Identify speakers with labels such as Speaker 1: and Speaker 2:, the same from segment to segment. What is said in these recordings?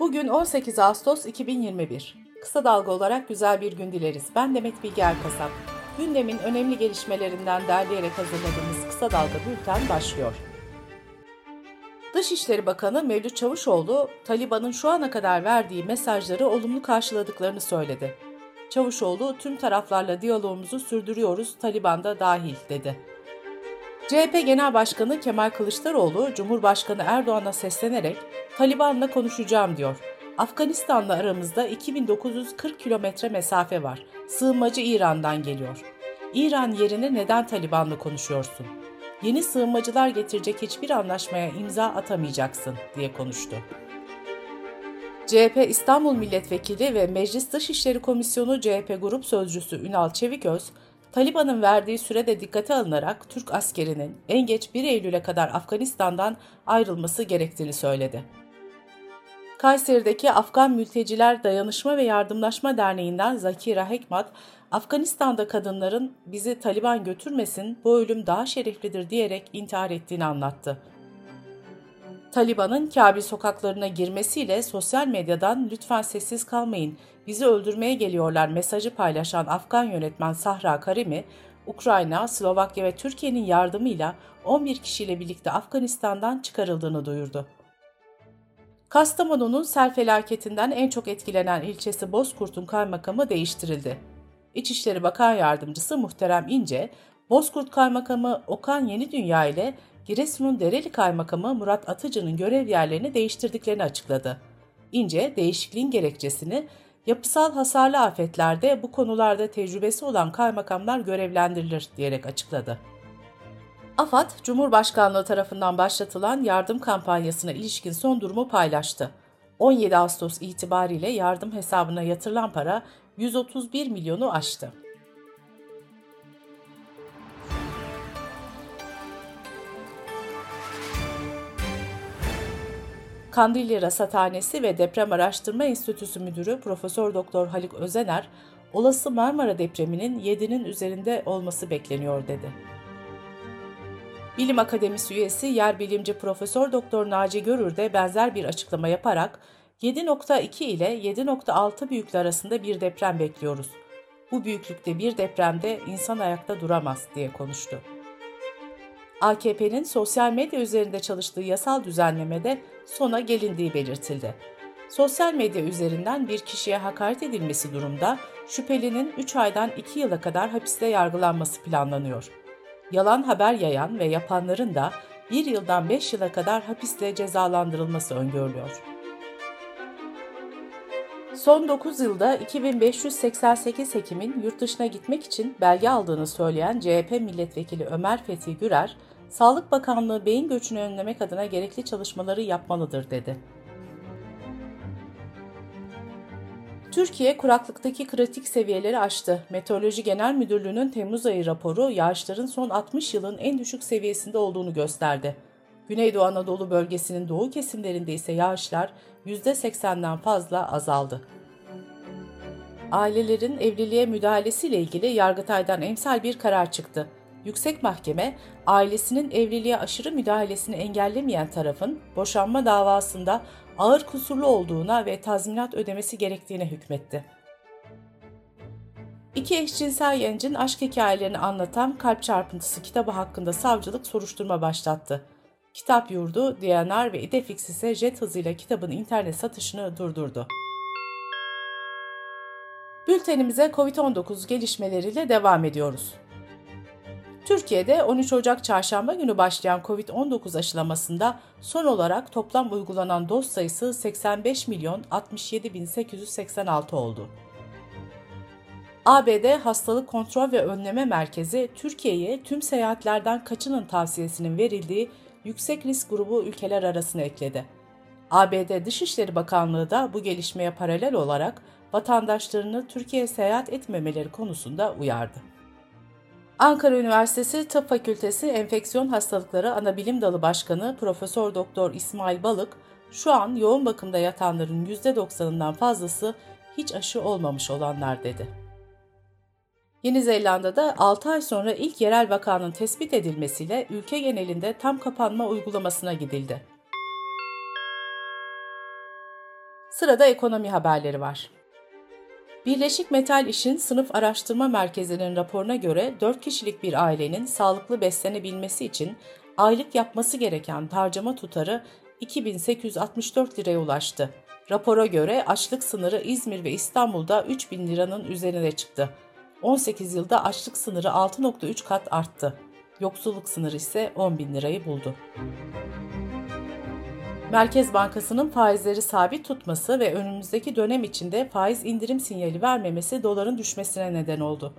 Speaker 1: Bugün 18 Ağustos 2021. Kısa dalga olarak güzel bir gün dileriz. Ben Demet Bilge Erkasap. Gündemin önemli gelişmelerinden derleyerek hazırladığımız Kısa Dalga Bülten başlıyor. Dışişleri Bakanı Mevlüt Çavuşoğlu, Taliban'ın şu ana kadar verdiği mesajları olumlu karşıladıklarını söyledi. Çavuşoğlu, tüm taraflarla diyalogumuzu sürdürüyoruz, Taliban da dahil, dedi. CHP Genel Başkanı Kemal Kılıçdaroğlu, Cumhurbaşkanı Erdoğan'a seslenerek Taliban'la konuşacağım diyor. Afganistan'la aramızda 2940 kilometre mesafe var. Sığınmacı İran'dan geliyor. İran yerine neden Taliban'la konuşuyorsun? Yeni sığınmacılar getirecek hiçbir anlaşmaya imza atamayacaksın diye konuştu. CHP İstanbul Milletvekili ve Meclis Dışişleri Komisyonu CHP Grup Sözcüsü Ünal Çeviköz, Taliban'ın verdiği sürede dikkate alınarak Türk askerinin en geç 1 Eylül'e kadar Afganistan'dan ayrılması gerektiğini söyledi. Kayseri'deki Afgan Mülteciler Dayanışma ve Yardımlaşma Derneği'nden Zakira Hekmat, Afganistan'da kadınların bizi Taliban götürmesin, bu ölüm daha şereflidir diyerek intihar ettiğini anlattı. Taliban'ın Kabil sokaklarına girmesiyle sosyal medyadan lütfen sessiz kalmayın, bizi öldürmeye geliyorlar mesajı paylaşan Afgan yönetmen Sahra Karimi, Ukrayna, Slovakya ve Türkiye'nin yardımıyla 11 kişiyle birlikte Afganistan'dan çıkarıldığını duyurdu. Kastamonu'nun sel felaketinden en çok etkilenen ilçesi Bozkurt'un kaymakamı değiştirildi. İçişleri Bakan Yardımcısı Muhterem İnce, Bozkurt Kaymakamı Okan Yeni Dünya ile Giresun'un Dereli Kaymakamı Murat Atıcı'nın görev yerlerini değiştirdiklerini açıkladı. İnce, değişikliğin gerekçesini yapısal hasarlı afetlerde bu konularda tecrübesi olan kaymakamlar görevlendirilir diyerek açıkladı. AFAD, Cumhurbaşkanlığı tarafından başlatılan yardım kampanyasına ilişkin son durumu paylaştı. 17 Ağustos itibariyle yardım hesabına yatırılan para 131 milyonu aştı. Kandilli Rasathanesi ve Deprem Araştırma Enstitüsü Müdürü Profesör Doktor Haluk Özener, olası Marmara depreminin 7'nin üzerinde olması bekleniyor dedi. Bilim Akademisi üyesi yer bilimci Profesör Doktor Naci Görür de benzer bir açıklama yaparak 7.2 ile 7.6 büyüklüğü arasında bir deprem bekliyoruz. Bu büyüklükte bir depremde insan ayakta duramaz diye konuştu. AKP'nin sosyal medya üzerinde çalıştığı yasal düzenlemede sona gelindiği belirtildi. Sosyal medya üzerinden bir kişiye hakaret edilmesi durumda şüphelinin 3 aydan 2 yıla kadar hapiste yargılanması planlanıyor. Yalan haber yayan ve yapanların da 1 yıldan 5 yıla kadar hapisle cezalandırılması öngörülüyor. Son 9 yılda 2588 hekimin yurt dışına gitmek için belge aldığını söyleyen CHP milletvekili Ömer Fethi Gürer, Sağlık Bakanlığı beyin göçünü önlemek adına gerekli çalışmaları yapmalıdır dedi. Türkiye kuraklıktaki kritik seviyeleri aştı. Meteoroloji Genel Müdürlüğü'nün Temmuz ayı raporu yağışların son 60 yılın en düşük seviyesinde olduğunu gösterdi. Güneydoğu Anadolu bölgesinin doğu kesimlerinde ise yağışlar %80'den fazla azaldı. Ailelerin evliliğe müdahalesiyle ilgili Yargıtay'dan emsal bir karar çıktı. Yüksek Mahkeme, ailesinin evliliğe aşırı müdahalesini engellemeyen tarafın boşanma davasında ağır kusurlu olduğuna ve tazminat ödemesi gerektiğine hükmetti. İki eşcinsel gencin aşk hikayelerini anlatan Kalp Çarpıntısı kitabı hakkında savcılık soruşturma başlattı. Kitap Yurdu, DNR ve İdefix ise jet hızıyla kitabın internet satışını durdurdu. Bültenimize COVID-19 gelişmeleriyle devam ediyoruz. Türkiye'de 13 Ocak çarşamba günü başlayan COVID-19 aşılamasında son olarak toplam uygulanan doz sayısı 85 milyon 67 bin 886 oldu. ABD Hastalık Kontrol ve Önleme Merkezi Türkiye'ye tüm seyahatlerden kaçının tavsiyesinin verildiği yüksek risk grubu ülkeler arasına ekledi. ABD Dışişleri Bakanlığı da bu gelişmeye paralel olarak vatandaşlarını Türkiye'ye seyahat etmemeleri konusunda uyardı. Ankara Üniversitesi Tıp Fakültesi Enfeksiyon Hastalıkları Anabilim Dalı Başkanı Profesör Doktor İsmail Balık, şu an yoğun bakımda yatanların %90'ından fazlası hiç aşı olmamış olanlar dedi. Yeni Zelanda'da 6 ay sonra ilk yerel vakanın tespit edilmesiyle ülke genelinde tam kapanma uygulamasına gidildi. Sırada ekonomi haberleri var. Birleşik Metal İş'in Sınıf Araştırma Merkezi'nin raporuna göre 4 kişilik bir ailenin sağlıklı beslenebilmesi için aylık yapması gereken harcama tutarı 2864 liraya ulaştı. Rapora göre açlık sınırı İzmir ve İstanbul'da 3000 liranın üzerine çıktı. 18 yılda açlık sınırı 6.3 kat arttı. Yoksulluk sınırı ise 10 bin lirayı buldu. Merkez Bankası'nın faizleri sabit tutması ve önümüzdeki dönem içinde faiz indirim sinyali vermemesi doların düşmesine neden oldu.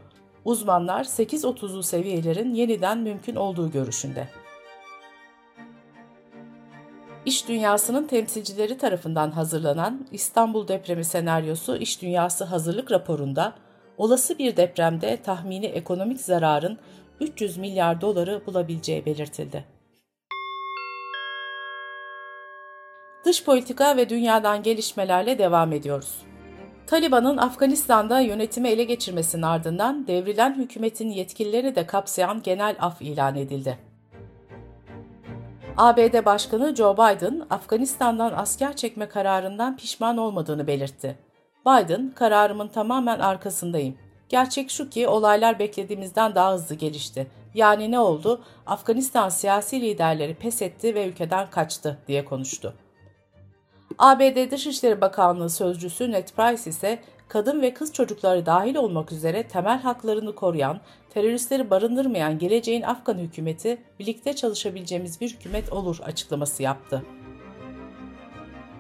Speaker 1: Uzmanlar 8.30'lu seviyelerin yeniden mümkün olduğu görüşünde. İş dünyasının temsilcileri tarafından hazırlanan İstanbul depremi senaryosu İş Dünyası hazırlık raporunda olası bir depremde tahmini ekonomik zararın 300 milyar doları bulabileceği belirtildi. Dış politika ve dünyadan gelişmelerle devam ediyoruz. Taliban'ın Afganistan'da yönetimi ele geçirmesinin ardından devrilen hükümetin yetkilileri de kapsayan genel af ilan edildi. ABD Başkanı Joe Biden, Afganistan'dan asker çekme kararından pişman olmadığını belirtti. Biden, kararımın tamamen arkasındayım. Gerçek şu ki olaylar beklediğimizden daha hızlı gelişti. Yani ne oldu? Afganistan siyasi liderleri pes etti ve ülkeden kaçtı diye konuştu. ABD Dışişleri Bakanlığı sözcüsü Ned Price ise kadın ve kız çocukları dahil olmak üzere temel haklarını koruyan, teröristleri barındırmayan geleceğin Afgan hükümeti birlikte çalışabileceğimiz bir hükümet olur açıklaması yaptı.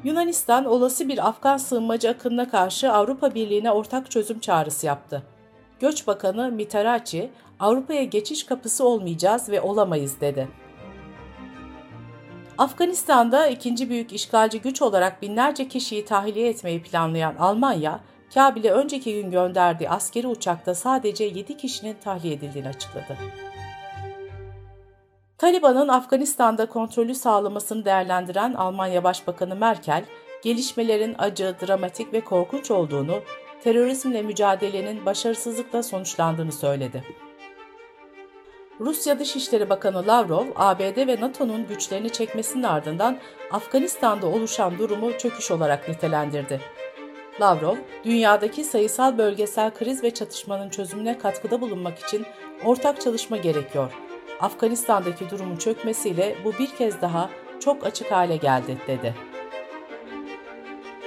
Speaker 1: Yunanistan olası bir Afgan sığınmacı akınına karşı Avrupa Birliği'ne ortak çözüm çağrısı yaptı. Göç Bakanı Mitarachi, Avrupa'ya geçiş kapısı olmayacağız ve olamayız dedi. Afganistan'da ikinci büyük işgalci güç olarak binlerce kişiyi tahliye etmeyi planlayan Almanya, Kabil'e önceki gün gönderdiği askeri uçakta sadece 7 kişinin tahliye edildiğini açıkladı. Taliban'ın Afganistan'da kontrolü sağlamasını değerlendiren Almanya Başbakanı Merkel, gelişmelerin acı, dramatik ve korkunç olduğunu, terörizmle mücadelenin başarısızlıkla sonuçlandığını söyledi. Rusya Dışişleri Bakanı Lavrov, ABD ve NATO'nun güçlerini çekmesinin ardından Afganistan'da oluşan durumu çöküş olarak nitelendirdi. Lavrov, dünyadaki sayısal bölgesel kriz ve çatışmanın çözümüne katkıda bulunmak için ortak çalışma gerekiyor. Afganistan'daki durumun çökmesiyle bu bir kez daha çok açık hale geldi, dedi.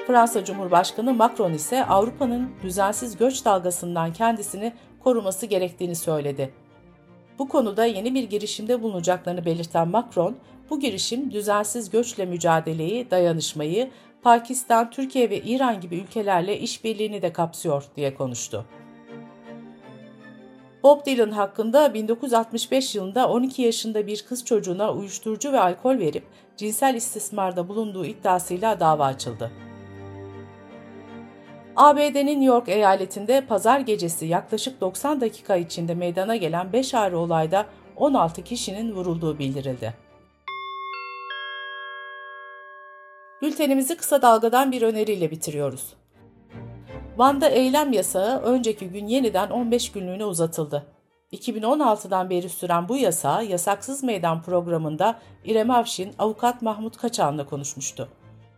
Speaker 1: Fransa Cumhurbaşkanı Macron ise Avrupa'nın düzensiz göç dalgasından kendisini koruması gerektiğini söyledi. Bu konuda yeni bir girişimde bulunacaklarını belirten Macron, bu girişim düzensiz göçle mücadeleyi, dayanışmayı, Pakistan, Türkiye ve İran gibi ülkelerle işbirliğini de kapsıyor diye konuştu. Bob Dylan hakkında 1965 yılında 12 yaşında bir kız çocuğuna uyuşturucu ve alkol verip cinsel istismarda bulunduğu iddiasıyla dava açıldı. ABD'nin New York eyaletinde pazar gecesi yaklaşık 90 dakika içinde meydana gelen 5 ayrı olayda 16 kişinin vurulduğu bildirildi. Bültenimizi kısa dalgadan bir öneriyle bitiriyoruz. Van'da eylem yasağı önceki gün yeniden 15 günlüğüne uzatıldı. 2016'dan beri süren bu yasa Yasaksız Meydan programında İrem Avşin, avukat Mahmut Kaçan'la konuşmuştu.